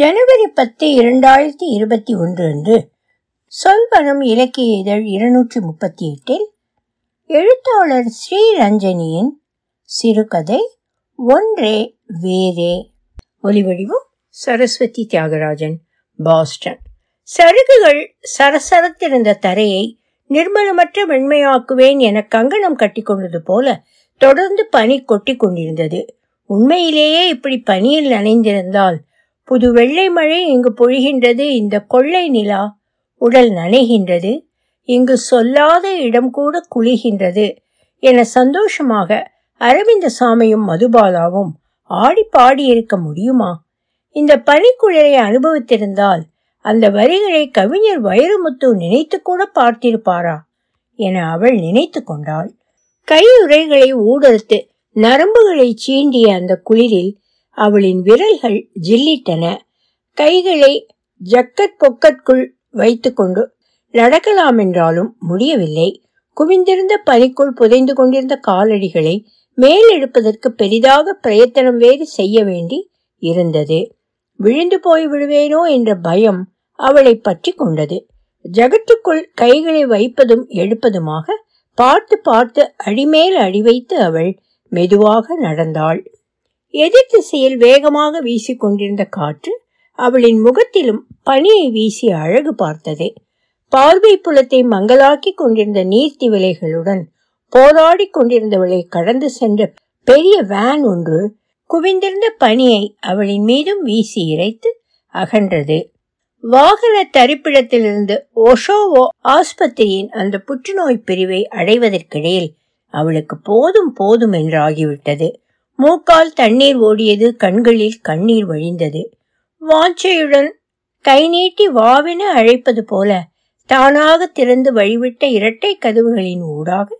ஜனவரி பத்து இரண்டாயிரத்தி இருபத்தி ஒன்று அன்று சொல்வனம் இலக்கிய இதழ் இருநூற்றி முப்பத்தி எட்டில் எழுத்தாளர் ஸ்ரீரஞ்சனியின் சிறுகதை ஒன்றே வேறே. ஒலிவடிவம் சரஸ்வதி தியாகராஜன் பாஸ்டன். சருகுகள் சரசரத்திருந்த தரையை நிர்மலமற்ற வெண்மையாக்குவேன் என கங்கணம் கட்டிக்கொண்டது போல தொடர்ந்து பனி கொட்டி கொண்டிருந்தது. உண்மையிலேயே இப்படி பனியில் நனைந்திருந்தால் புது வெள்ளை மழை இங்கு பொழிகின்றது இந்த கொள்ளை நிலா உடல் நனைகின்றது இங்கு சொல்லாத இடம் கூட குளிகின்றது என சந்தோஷமாக அரவிந்த சாமியும் மதுபாலாவும் ஆடி பாடியிருக்க முடியுமா? இந்த பனிக்குழலை அனுபவித்திருந்தால் அந்த வரிகளை கவிஞர் வைரமுத்து நினைத்து கூட பார்த்திருப்பாரா? என அவள் நினைத்து கொண்டாள். கையுறைகளை ஊடறுத்து நரம்புகளை சீண்டிய அந்த குளிரில் அவளின் விரல்கள் ஜில்லிட்டன. கைகளை ஜக்கட் பொக்கட்குள் வைத்துக்கொண்டு நடக்கலாம் என்றாலும் முடியவில்லை. குவிந்திருந்த பனிக்குள் புதைந்து கொண்டிருந்த காலடிகளை மேலெடுப்பதற்கு பெரிதாக பிரயத்தனம் வேறு செய்ய வேண்டி இருந்தது. விழுந்து போய் விடுவேனோ என்ற பயம் அவளை பற்றி கொண்டது. ஜகத்துக்குள் கைகளை வைப்பதும் எடுப்பதுமாக பார்த்து பார்த்து அடிமேல் அடி வைத்து அவள் மெதுவாக நடந்தாள். எதிர் திசையில் வேகமாக வீசிக்கொண்டிருந்த காற்று அவளின் முகத்திலும் பனியை வீசி அழகு பார்த்தது. பார்வை புலத்தை மங்களாக்கி கொண்டிருந்த நீர்த்தி விலைகளுடன் போராடி கொண்டிருந்தவளை கடந்து சென்ற பெரிய வேன் ஒன்று குவிந்திருந்த பனியை அவளின் மீதும் வீசி இறைத்து அகன்றது. வாகன தரிப்பிடத்திலிருந்து ஒஷோவோ ஆஸ்பத்திரியின் அந்த புற்றுநோய் பிரிவை அடைவதற்கிடையில் அவளுக்கு போதும் போதும் என்றாகிவிட்டது. மூக்கால் தண்ணீர் ஓடியது கண்களில் கண்ணீர் வழிந்தது. வாஞ்சையுடன் கை நீட்டி வாவென அழைப்பது போல தானாக திறந்து வழிவிட்ட இரட்டை கதவுகளின் ஊடாக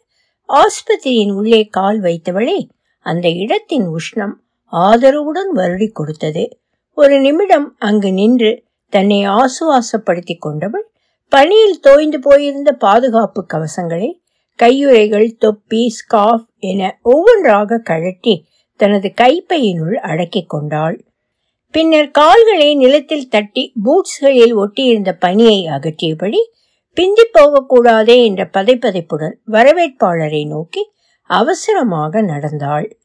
ஆஸ்பத்திரியின் உள்ளே கால் வைத்தவளே அந்த இடத்தின் உஷ்ணம் ஆதரவுடன் வருடி கொடுத்தது. ஒரு நிமிடம் அங்கு நின்று தன்னை ஆசுவாசப்படுத்தி கொண்டவள் பனியில் தோய்ந்து போயிருந்த பாதுகாப்பு கவசங்களை கையுறைகள் தொப்பி ஸ்கார்ஃப் என ஒவ்வொன்றாக கழட்டி தனது கைப்பையினுள் அடக்கிக் கொண்டாள். பின்னர் கால்களை நிலத்தில் தட்டி பூட்ஸ்களில் ஒட்டியிருந்த பனியை அகற்றியபடி பிந்தி போகக்கூடாதே என்ற பதைப்பதைப்புடன் வரவேற்பாளரை நோக்கி அவசரமாக நடந்தாள்.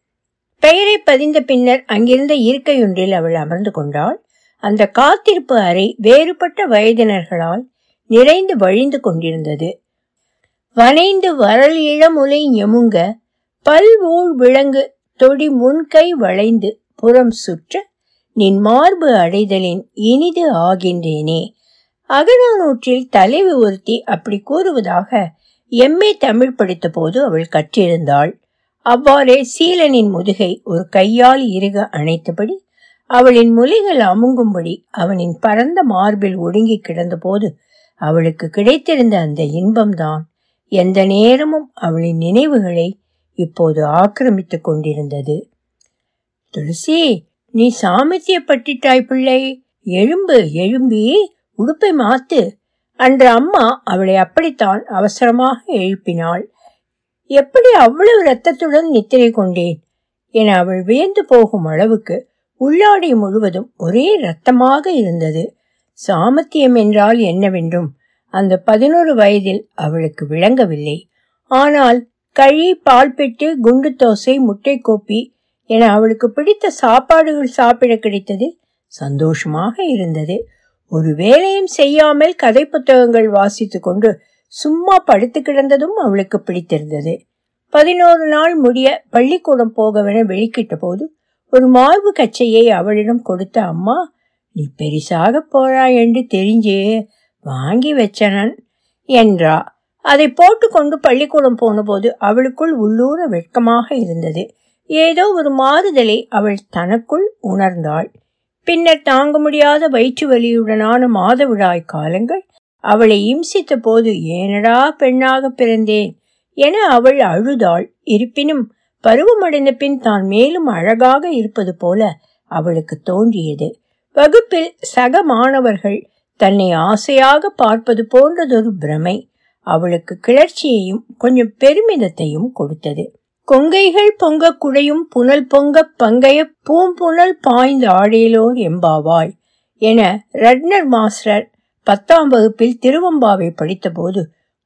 பெயரை பதிந்த பின்னர் அங்கிருந்த இருக்கையொன்றில் அவள் அமர்ந்து கொண்டாள். அந்த காத்திருப்பு அறை வேறுபட்ட வயதினர்களால் நிறைந்து வழிந்து கொண்டிருந்தது. வனைந்து வரல் இளமுலை எமுங்க பல்வூழ் விலங்கு தொடி முன்கை வளைந்து புறம் சுற்ற நின் மார்பு அடைதலின் இனிது ஆகின்றேனே. அகநானூற்றில் தலைவி ஒருத்தி அப்படி கூறுவதாக எம்ஏ தமிழ் படித்த போது அவள் கற்றிருந்தாள். அவ்வாறே சீலனின் முதுகை ஒரு கையால் இறுக அணைத்தபடி அவளின் மொழிகள் அமுங்கும்படி அவனின் பரந்த மார்பில் ஒடுங்கி கிடந்தபோது அவளுக்கு கிடைத்திருந்த அந்த இன்பம்தான். எந்த நேரமும் அவளின் நினைவுகளை இப்போது ஆக்கிரமித்துக் கொண்டிருந்தது. துளசி நீ சாமர்த்தியப்பட்டிட்டாய் பிள்ளை. எழும்பு எழும்பி உடுப்பை மாத்து. அன்று அம்மா அவளை அப்படித்தான் அவசரமாக எழுப்பினாள். எப்படி அவ்வளவு ரத்தத்துடன் நித்திரை கொண்டேன்? என அவள் வியந்து போகும் அளவுக்கு உள்ளாடை முழுவதும் ஒரே ரத்தமாக இருந்தது. சாமர்த்தியம் என்றால் என்னவென்றும் அந்த பதினோரு வயதில் அவளுக்கு விளங்கவில்லை. ஆனால் களி பால் பெட்டு குண்டு தோசை முட்டை கோப்பி என அவளுக்கு பிடித்த சாப்பாடுகள் சாப்பிட கிடைத்ததில் சந்தோஷமாக இருந்தது. ஒரு வேலையும் செய்யாமல் கதை புத்தகங்கள் வாசித்து கொண்டு சும்மா படுத்து கிடந்ததும் அவளுக்கு பிடித்திருந்தது. பதினோரு நாள் முடிய பள்ளிக்கூடம் போகவென வெளிக்கிட்ட போது ஒரு மார்பு கச்சையை அவளிடம் கொடுத்த அம்மா நீ பெரிசாக போறா என்று தெரிஞ்சு வாங்கி வச்சனன் என்றா. அதை போட்டுக்கொண்டு பள்ளிக்கூடம் போனபோது அவளுக்குள் உள்ளூர வெட்கமாக இருந்தது. ஏதோ ஒரு மாறுதலை அவள் தனக்குள் உணர்ந்தாள். பின்னர் தாங்க முடியாத வயிற்று வலியுடனான மாதவிடாய் காலங்கள் அவளை இம்சித்த போது ஏனடா பெண்ணாக பிறந்தேன் என அவள் அழுதாள். இருப்பினும் பருவமடைந்த பின் தான் மேலும் அழகாக இருப்பது போல அவளுக்கு தோன்றியது. வகுப்பில் சக மாணவர்கள் தன்னை ஆசையாக பார்ப்பது போன்றதொரு பிரமை. அவளுக்கு கிளர்ச்சியையும் கொஞ்சம் பெருமிதத்தையும் கொடுத்தது. கொங்கைகள் பொங்க குடையும் புனல் பொங்க பங்கைய பூம்புனல் பாய்ந்த ஆடேலோர் எம்பாவாய் என ரட்னர் மாஸ்டர் பத்தாம் வகுப்பில் திருவம்பாவை படித்தபோது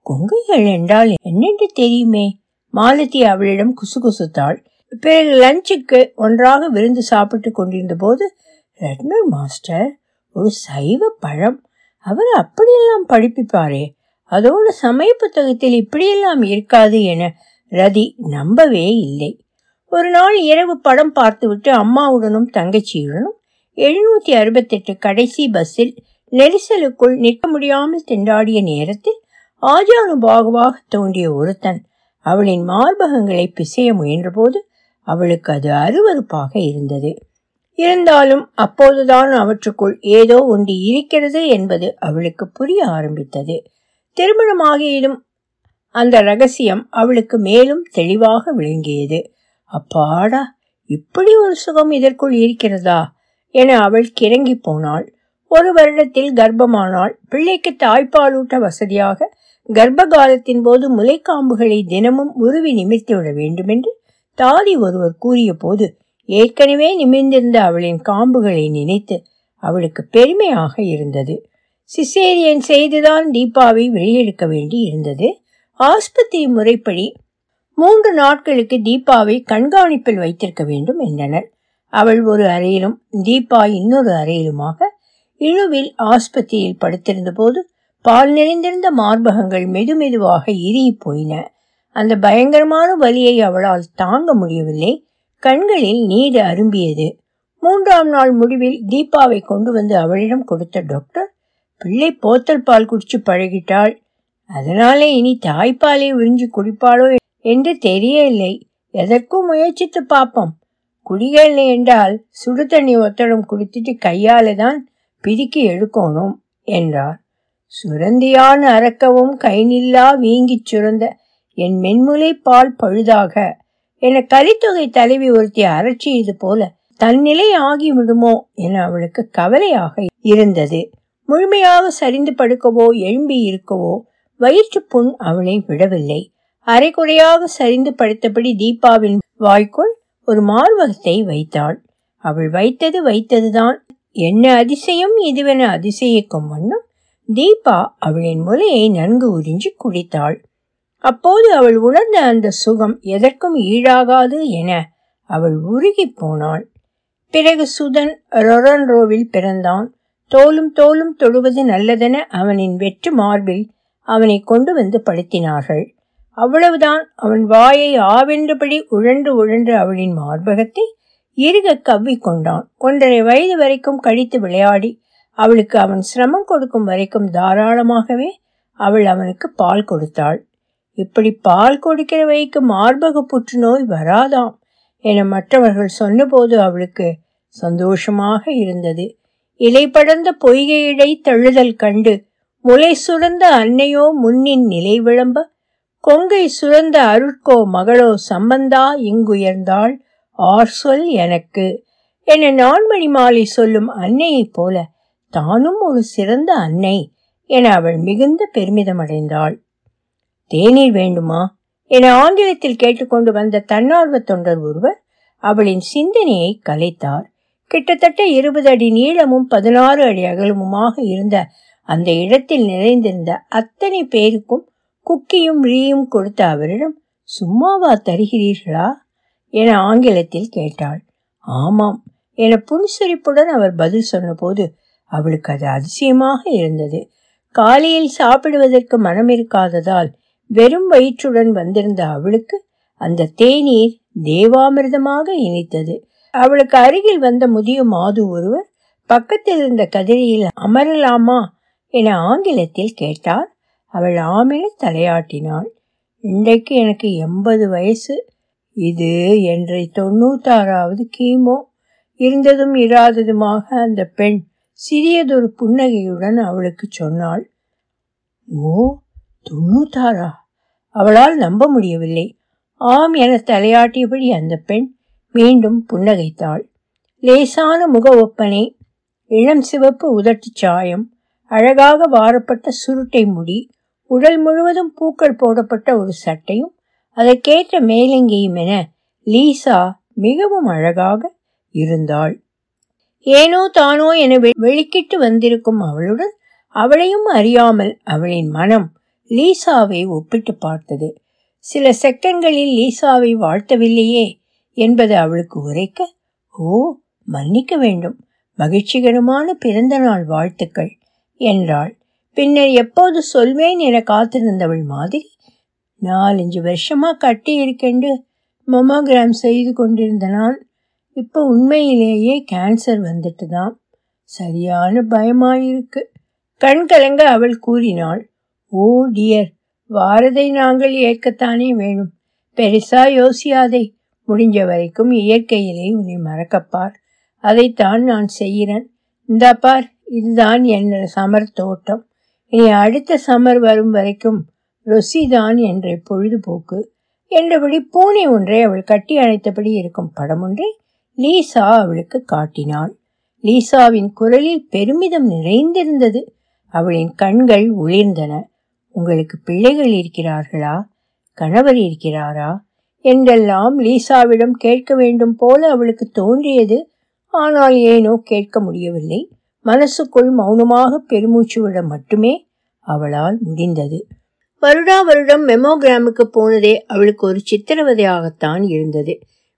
கொங்கைகள் என்றால் என்னென்று தெரியுமே? மாலதி அவளிடம் குசுகுசுத்தாள். பிறகு லஞ்சுக்கு ஒன்றாக விருந்து சாப்பிட்டு கொண்டிருந்த போது ரட்னர் மாஸ்டர் ஒரு சைவ பழம். அவர் அப்படியெல்லாம் படிப்பிப்பாரே. அதோடு சமய புத்தகத்தில் இப்படியெல்லாம் இருக்காது என ரதி நம்பவே இல்லை. ஒரு நாள் இரவு படம் பார்த்துவிட்டு அம்மாவுடனும் தங்கச்சியுடனும் எழுநூத்தி அறுபத்தெட்டு கடைசி பஸ்ஸில் நெரிசலுக்குள் நிற்க முடியாமல் திண்டாடிய நேரத்தில் ஆஜானுபாகுவாக தோன்றிய ஒருத்தன் அவளின் மார்பகங்களை பிசைய முயன்றபோது அவளுக்கு அது அருவருப்பாக இருந்தது. இருந்தாலும் அப்போதுதான் அவற்றுக்குள் ஏதோ ஒன்று இருக்கிறது என்பது அவளுக்கு புரிய ஆரம்பித்தது. திருமணமாகியதும் அந்த ரகசியம் அவளுக்கு மேலும் தெளிவாக விளங்கியது. அப்பாடா இப்படி ஒரு சுகம் இதற்குள் இருக்கிறதா? என அவள் கிறங்கி போனாள். ஒரு வருடத்தில் கர்ப்பமானாள் பிள்ளைக்கு தாய்ப்பாலூட்ட வசதியாக கர்ப்ப காலத்தின் போது முலைக்காம்புகளை தினமும் உருவி நிமிர்த்தி விட வேண்டுமென்று தாதி ஒருவர் கூறிய போது ஏற்கனவே நிமிர்ந்திருந்த அவளின் காம்புகளை நினைத்து அவளுக்கு பெருமையாக இருந்தது. சிசேரியன் செய்துதான் தீபாவை வெளியெடுக்க வேண்டி இருந்தது ஆஸ்பத்திரி முறைப்படி மூன்று நாட்களுக்கு தீபாவை கண்காணிப்பில் வைத்திருக்க வேண்டும் என்றனர். அவள் ஒரு அறையிலும் தீபா இன்னொரு அறையிலுமாக இழுவில் ஆஸ்பத்திரியில் படுத்திருந்த போது பால் நிறைந்திருந்த மார்பகங்கள் மெதுமெதுவாக இறுகி போயின. அந்த பயங்கரமான வலியை அவளால் தாங்க முடியவில்லை. கண்களில் நீர் அரும்பியது. மூன்றாம் நாள் முடிவில் தீபாவை கொண்டு வந்து அவளிடம் கொடுத்த டாக்டர் பிள்ளை போத்தல் பால் குடிச்சு பழகிட்டாள். அதனாலே இனி தாய்ப்பாலை உறிஞ்சி குடிப்பாளோ என்று தெரியவில்லை. எதற்கும் முயற்சித்து பார்ப்போம். குடிகள் என்றால் சுடு தண்ணி ஒத்தடம் குடித்துட்டு கையால தான் பிதுக்கி எடுக்கணும் என்றார். சுரந்தியான் அறக்கவும் கைநில்லா வீங்கிச் சுரந்த என் மென்முலை பால் பழுதாக என கலித்தொகை தலைவி ஒருத்தி அரற்றியது போல தன்னிலை ஆகிவிடுமோ என அவளுக்கு கவலையாக இருந்தது. முழுமையாக சரிந்து படுக்கவோ எழும்பி இருக்கவோ வயிற்று புண் அவளை விடவில்லை. அரைக்குறையாக சரிந்து படுத்தபடி தீபாவின் வாய்க்குள் ஒரு மார்பகத்தை வைத்தாள். அவள் வைத்தது வைத்ததுதான். என்ன அதிசயம்? இதுவென அதிசயிக்கும் வண்ணம் தீபா அவளின் முலையை நன்கு உறிஞ்சி குடித்தாள். அப்போது அவள் உணர்ந்த அந்த சுகம் எதற்கும் ஈடாகாது என அவள் உருகி போனாள். பிறகு சுதன் ரொரன்ரோவில் பிறந்தான். தோலும் தோலும் தொடுவது நல்லதென அவனின் வெற்று மார்பில் அவனை கொண்டு வந்து படுத்தினார்கள். அவ்வளவுதான் அவன் வாயை ஆவென்றபடி உழன்று உழன்று அவளின் மார்பகத்தை இறுக கவ்வி கொண்டான். ஒன்றரை வயது வரைக்கும் கழித்து விளையாடி அவளுக்கு அவன் சிரமம் கொடுக்கும் வரைக்கும் தாராளமாகவே அவள் அவனுக்கு பால் கொடுத்தாள். இப்படி பால் கொடுக்கிற வைக்கு மார்பக புற்றுநோய் வராதாம் என மற்றவர்கள் சொன்னபோது அவளுக்கு சந்தோஷமாக இருந்தது. இலைபடர்ந்த பொய்கையிடை தழுதல் கண்டு முலை சுரந்த அன்னையோ முன்னின் நிலை விளம்ப? கொங்கை சுரந்த அருட்கோ மகளோ சம்பந்தா இங்குயர்ந்தாள் ஆர் சொல் எனக்கு. என நான்மணி மாலை சொல்லும் அன்னையைப் போல தானும் ஒரு சிறந்த அன்னை என அவள் மிகுந்த பெருமிதமடைந்தாள். தேநீர் வேண்டுமா? என ஆங்கிலத்தில் கேட்டுக்கொண்டு வந்த தன்னார்வ தொண்டர் ஒருவர் அவளின் சிந்தனையை கலைத்தார். கிட்டத்தட்ட இருபது அடி நீளமும் பதினாறு அடி அகலமுமாக இருந்த அந்த இடத்தில் நிறைந்திருந்த அத்தனை பேருக்கும் குக்கியும் ரீயும் கொடுத்த அவரிடம் சும்மாவா தருகிறீர்களா? என ஆங்கிலத்தில் கேட்டாள். ஆமாம் என புன்சிரிப்புடன் அவர் பதில் சொன்னபோது அவளுக்கு அது அதிசயமாக இருந்தது. காலையில் சாப்பிடுவதற்கு மனம் இருக்காததால் வெறும் வயிற்றுடன் வந்திருந்த அவளுக்கு அந்த தேநீர் தேவாமிர்தமாக இனித்தது. அவளுக்கு அருகில் வந்த முதிய மாது ஒருவர் பக்கத்தில் இருந்த கதிரையில் அமரலாமா என ஆங்கிலத்தில் கேட்டார். அவள் ஆமென தலையாட்டினாள். இன்றைக்கு எனக்கு எண்பது வயசு. இது என்றை தொண்ணூத்தாறாவது கீமோ. இருந்ததும் இராததுமாக அந்த பெண் சிறியதொரு புன்னகையுடன் அவளுக்கு சொன்னாள். ஓ தொண்ணூத்தாரா அவளால் நம்ப முடியவில்லை. ஆம் என தலையாட்டியபடி அந்த பெண் மீண்டும் புன்னகைத்தாள். லேசான முக ஒப்பனை இளம் சிவப்பு உதட்டுச் சாயம் அழகாக வாரப்பட்ட சுருட்டை முடி உடல் முழுவதும் பூக்கள் போடப்பட்ட ஒரு சட்டையும் அதற்கேற்ற மேலங்கியும் என லீசா மிகவும் அழகாக இருந்தாள். ஏனோ தானோ என வெளிக்கிட்டு வந்திருக்கும் அவளுடன் அவளையும் அறியாமல் அவளின் மனம் லீசாவை ஒப்பிட்டு பார்த்தது. சில செகண்ட்களில் லீசாவை வாழ்த்தவில்லையே. என்பது அவளுக்கு உரைக்க ஓ மன்னிக்க வேண்டும். மகிழ்ச்சிகரமான பிறந்த நாள் வாழ்த்துக்கள் என்றாள். பின்னர் எப்போது சொல்வேன் என காத்திருந்தவள் மாதிரி நாலஞ்சு வருஷமா கட்டி இருக்கென்று மொமோகிராம் செய்து கொண்டிருந்த நான் இப்போ உண்மையிலேயே கேன்சர் வந்துட்டு தான் சரியான பயமாயிருக்கு. கண் கலங்க அவள் கூறினாள். ஓ டியர் வாரதை நாங்கள் ஏற்கத்தானே வேணும். பெருசா யோசியாதே. முடிஞ்ச வரைக்கும் இயற்கையிலே உன்னை மறக்கப்பார் அதைத்தான் நான் செய்கிறேன். இந்தா பார் இதுதான் என்னோட சமர் தோட்டம். இனி அடுத்த சமர் வரும் வரைக்கும் ருசிதான் என்ற பொழுதுபோக்கு. என்றபடி பூனை ஒன்றை அவள் கட்டி அணைத்தபடி இருக்கும் படம் ஒன்றை லீசா அவளுக்கு காட்டினாள். லீசாவின் குரலில் பெருமிதம் நிறைந்திருந்தது. அவளின் கண்கள் ஒளிர்ந்தன உங்களுக்கு பிள்ளைகள் இருக்கிறார்களா? கணவர் இருக்கிறாரா? என்றெல்லாம் லீசாவிடம் கேட்க வேண்டும் போல அவளுக்கு தோன்றியது. ஆனால் ஏனோ கேட்க முடியவில்லை. மனசுக்குள் மௌனமாக பெருமூச்சு விட மட்டுமே அவளால் முடிந்தது. வருடா வருடம் மெமோகிராமுக்கு போனதே அவளுக்கு ஒரு சித்திரவதையாகத்தான் இருந்தது.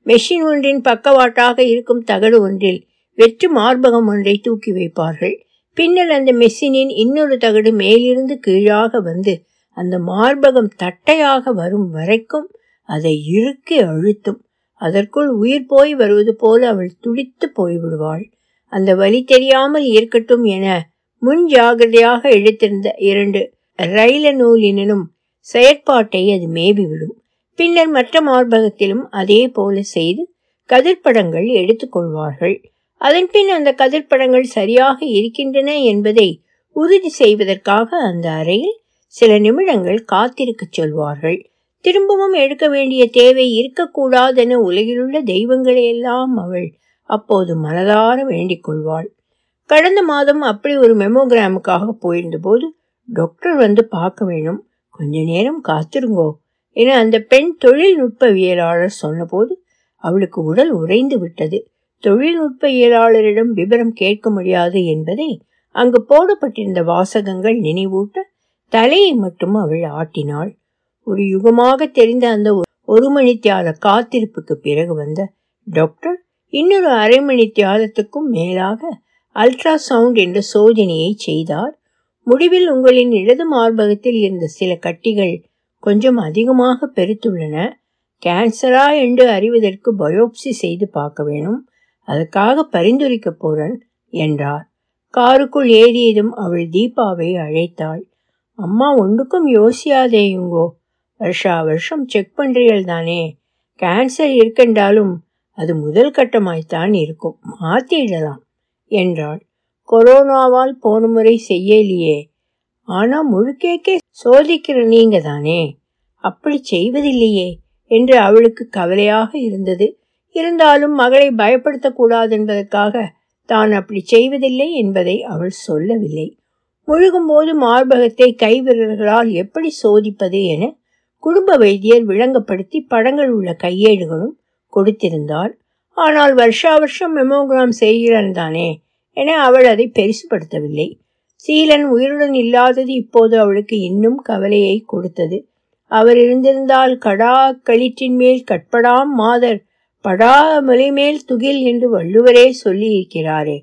மெஷின் ஒன்றின் பக்கவாட்டாக இருக்கும் தகடு ஒன்றில் வெற்று மார்பகம் ஒன்றை தூக்கி வைப்பார்கள். பின்னர் அந்த மெஷினின் இன்னொரு தகடு மேலிருந்து கீழாக வந்து அந்த மார்பகம் தட்டையாக வரும் வரைக்கும் அதை இறுக்கி அழுத்தும். அதற்குள் உயிர் போய் வருவது போல அவள் துடித்து போய்விடுவாள். அந்த வழி தெரியாமல் இருக்கட்டும் என முன் ஜாகிரதையாக எடுத்திருந்த இரண்டு ரயில நூலினும் செயற்பாட்டை அது மேவிவிடும். பின்னர் மற்ற மார்பகத்திலும் அதே போல செய்து கதிர்ப்படங்கள் எடுத்துக்கொள்வார்கள் அதன்பின் அந்த கதிர்ப்படங்கள் சரியாக இருக்கின்றன என்பதை உறுதி செய்வதற்காக அந்த அறையில் சில நிமிடங்கள் காத்திருக்கச் சொல்வார்கள். திரும்பவும் எடுக்க வேண்டிய தேவை இருக்கக்கூடாதென உலகிலுள்ள தெய்வங்களை எல்லாம் அவள் அப்போது மனதார வேண்டிக் கொள்வாள். கடந்த மாதம் அப்படி ஒரு மெமோகிராமுக்காக போயிருந்த போது டாக்டர் வந்து பார்க்க வேணும். கொஞ்ச நேரம் காத்திருங்கோ என அந்த பெண் தொழில்நுட்பவியலாளர் சொன்னபோது அவளுக்கு உடல் உறைந்து விட்டது. தொழில்நுட்பவியலாளரிடம் விவரம் கேட்க முடியாது என்பதை அங்கு போடப்பட்டிருந்த வாசகங்கள் நினைவூட்ட தலையை மட்டும் அவள் ஆட்டினாள். ஒரு யுகமாக தெரிந்த அந்த ஒரு மணி தியால காத்திருப்புக்கு பிறகு வந்த டாக்டர் இன்னொரு அரை மணி தியாலத்துக்கும் மேலாக அல்ட்ரா சவுண்ட் என்ற சோதனையை செய்தார். முடிவில் உங்களின் இடது மார்பகத்தில் இருந்த சில கட்டிகள் கொஞ்சம் அதிகமாக பெருத்துள்ளன. கேன்சரா என்று அறிவதற்கு பயோப்சி செய்து பார்க்க வேணும். அதற்காக பரிந்துரைக்க போறேன் என்றார். காருக்குள் ஏறியதும் அவள் தீபாவை அழைத்தாள். அம்மா ஒன்றுக்கும் யோசியாதேயுங்கோ வருஷா வருஷம் செக் பண்றீர்கள் தானே. கேன்சர் இருக்கென்றாலும் அது முதல் கட்டமாய்த்தான் இருக்கும். மாத்திடலாம் என்றாள். கொரோனாவால் போன முறை செய்யலையே. ஆனால் முழுக்கேக்கே சோதிக்கிற நீங்க தானே. அப்படி செய்வதில்லையே என்று அவளுக்கு கவலையாக இருந்தது. இருந்தாலும் மகளை பயப்படுத்தக்கூடாது என்பதற்காக தான் அப்படி செய்வதில்லை என்பதை அவள் சொல்லவில்லை. முழுகும்போது மார்பகத்தை கைவிரல்களால் எப்படி சோதிப்பது என குடும்ப வைத்தியர் விளங்கப்படுத்தி படங்கள் உள்ள கையேடுகளும் கொடுத்திருந்தார் ஆனால் வருஷா வருஷம் மெமோகிராம் செய்கிறான் தானே என அவள் அதை பெருசுபடுத்தவில்லை. சீலன் உயிருடன் இல்லாதது இப்போது அவளுக்கு இன்னும் கவலையை கொடுத்தது. அவர் இருந்திருந்தால் கடா களிற்றின் மேல் கட்படாம் மாதர் படாமலை மேல் துகில் என்று வள்ளுவரே சொல்லி இருக்கிறாரே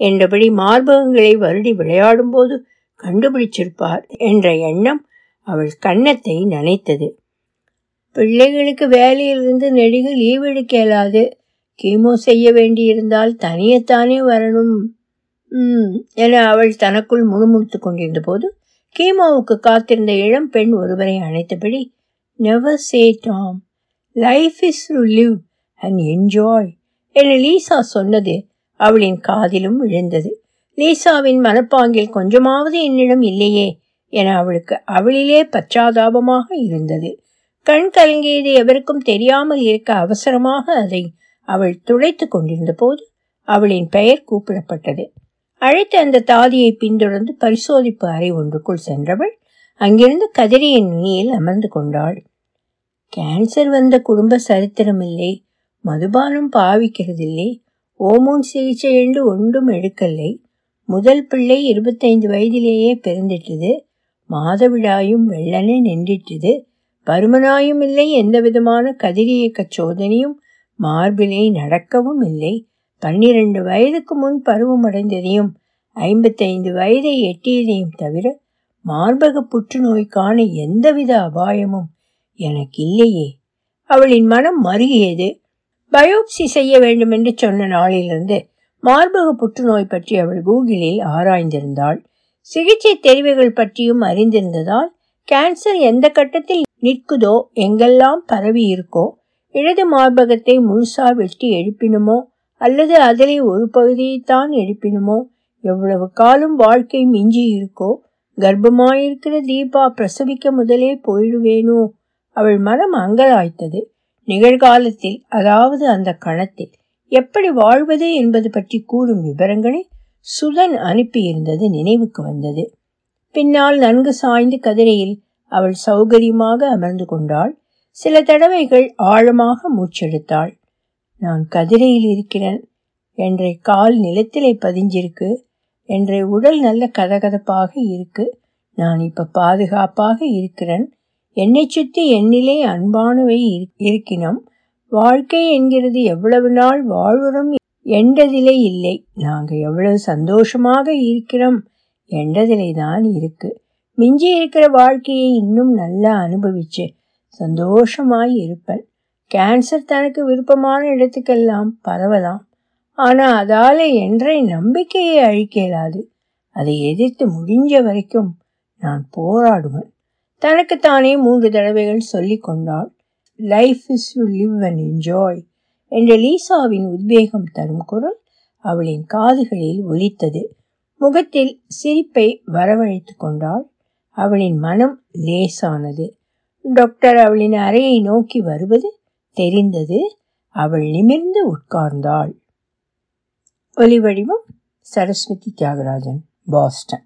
என்றபடி மார்பகங்களை வருடி விளையாடும் போது கண்டுபிடிச்சிருப்பார் என்ற எண்ணம் அவள் கன்னத்தை நனைத்தது. பிள்ளைகளுக்கு வேலையிலிருந்து நெடுக லீவ் எடுக்க இயலாது கீமோ செய்ய வேண்டியிருந்தால் தனியத்தானே வரணும். என அவள் தனக்குள் முணுமுணுத்து கொண்டிருந்த போது கீமோவுக்கு காத்திருந்த இளம் பெண் ஒருவரை அழைத்தபடி never say Tom life is to live and enjoy என லீசா சொன்னது அவளின் காதிலும் விழுந்தது. லீசாவின் மனப்பாங்கில் கொஞ்சமாவது என்னிடம் இல்லையே. என அவளுக்கு அவளிலே பச்சாதாபமாக இருந்தது. கண் கலங்கியது எவருக்கும் தெரியாமல் இருக்க அவசரமாக அதை அவள் துளைத்து கொண்டிருந்த போது அவளின் பெயர் கூப்பிடப்பட்டது. அழைத்த அந்த தாதியை பின்தொடர்ந்து பரிசோதிப்பு அறை ஒன்றுக்குள் சென்றவள் அங்கிருந்து கதிரியின் நுனியில் அமர்ந்து கொண்டாள். கேன்சர் வந்த குடும்ப சரித்திரமில்லை மதுபானம் பாவிக்கிறதில்லை. ஓமோன் சிகிச்சை என்று ஒன்றும் எடுக்கலை. முதல் பிள்ளை இருபத்தைந்து வயதிலேயே பிறந்துட்டது. மாதவிடாயும் வெள்ளனே நின்றிட்டது. பருமனாயும் இல்லை எந்த விதமான கதிரியக்க சோதனையும் மார்பிலை நடக்கவும் இல்லை. பன்னிரண்டு வயதுக்கு முன் பருவமடைந்ததையும் ஐம்பத்தைந்து வயதை எட்டியதையும் தவிர மார்பக புற்றுநோய்க்கான எந்தவித அபாயமும் எனக்கு இல்லையே அவளின் மனம் மருகியது. பயோப்சி செய்ய வேண்டும் என்று சொன்ன நாளிலிருந்து மார்பக புற்றுநோய் பற்றி அவள் கூகுளில் ஆராய்ந்திருந்தாள். சிகிச்சை தெரிவுகள் பற்றியும் அறிந்திருந்ததால் கேன்சர் எந்த கட்டத்தில் நிற்குதோ எங்கெல்லாம் பரவி இருக்கோ இடது மார்பகத்தை முழுசா வெட்டி எழுப்பினுமோ அல்லது அதிலே ஒரு பகுதியைத்தான் எழுப்பினுமோ எவ்வளவு காலம் வாழ்க்கை மிஞ்சி இருக்கோ கர்ப்பமாயிருக்கிற தீபா பிரசவிக்க முதலே போயிடுவேனோ அவள் மனம் அங்கலாய்த்தது. நிகழ்காலத்தில் அதாவது அந்த கணத்தில் எப்படி வாழ்வது என்பது பற்றி கூறும் விவரங்களை சுதன் அனுப்பியிருந்தது நினைவுக்கு வந்தது. பின்னால் நன்கு சாய்ந்து கதிரையில் அவள் சௌகரியமாக அமர்ந்து கொண்டாள். சில தடவைகள் ஆழமாக மூச்செடுத்தாள். நான் கதிரையில் இருக்கிறேன். என்ற கால் நிலத்திலே பதிஞ்சிருக்கு. என்ற உடல் நல்ல கதகதப்பாக இருக்கு. நான் இப்ப பாதுகாப்பாக இருக்கிறேன். என்னை சுற்றி என்னிலே அன்பானவை இருக்கினோம். வாழ்க்கை என்கிறது எவ்வளவு நாள் வாழுறோம் என்றதிலே இல்லை. நாங்கள் எவ்வளவு சந்தோஷமாக இருக்கிறோம் என்றதிலே தான் இருக்கு. மிஞ்சி இருக்கிற வாழ்க்கையை இன்னும் நல்லா அனுபவிச்சு சந்தோஷமாய் இருப்பேன். கேன்சர் தனக்கு விருப்பமான இடத்துக்கெல்லாம் பரவலாம். ஆனால் அதால என்ற நம்பிக்கையை அழிக்க இயலாது அதை எதிர்த்து முடிஞ்ச வரைக்கும் நான் போராடுவேன். தனக்கு தானே மூன்று தடவைகள் சொல்லி கொண்டாள் life is to live and enjoy என்ற லீசாவின் உத்வேகம் தரும் குரல் அவளின் காதுகளில் ஒலித்தது. முகத்தில் சிரிப்பை வரவழைத்து கொண்டாள். அவளின் மனம் லேசானது. டாக்டர் அவளின் அறையை நோக்கி வருவது தெரிந்தது. அவள் நிமிர்ந்து உட்கார்ந்தாள். ஒலிவடிவம் சரஸ்வதி தியாகராஜன் பாஸ்டன்.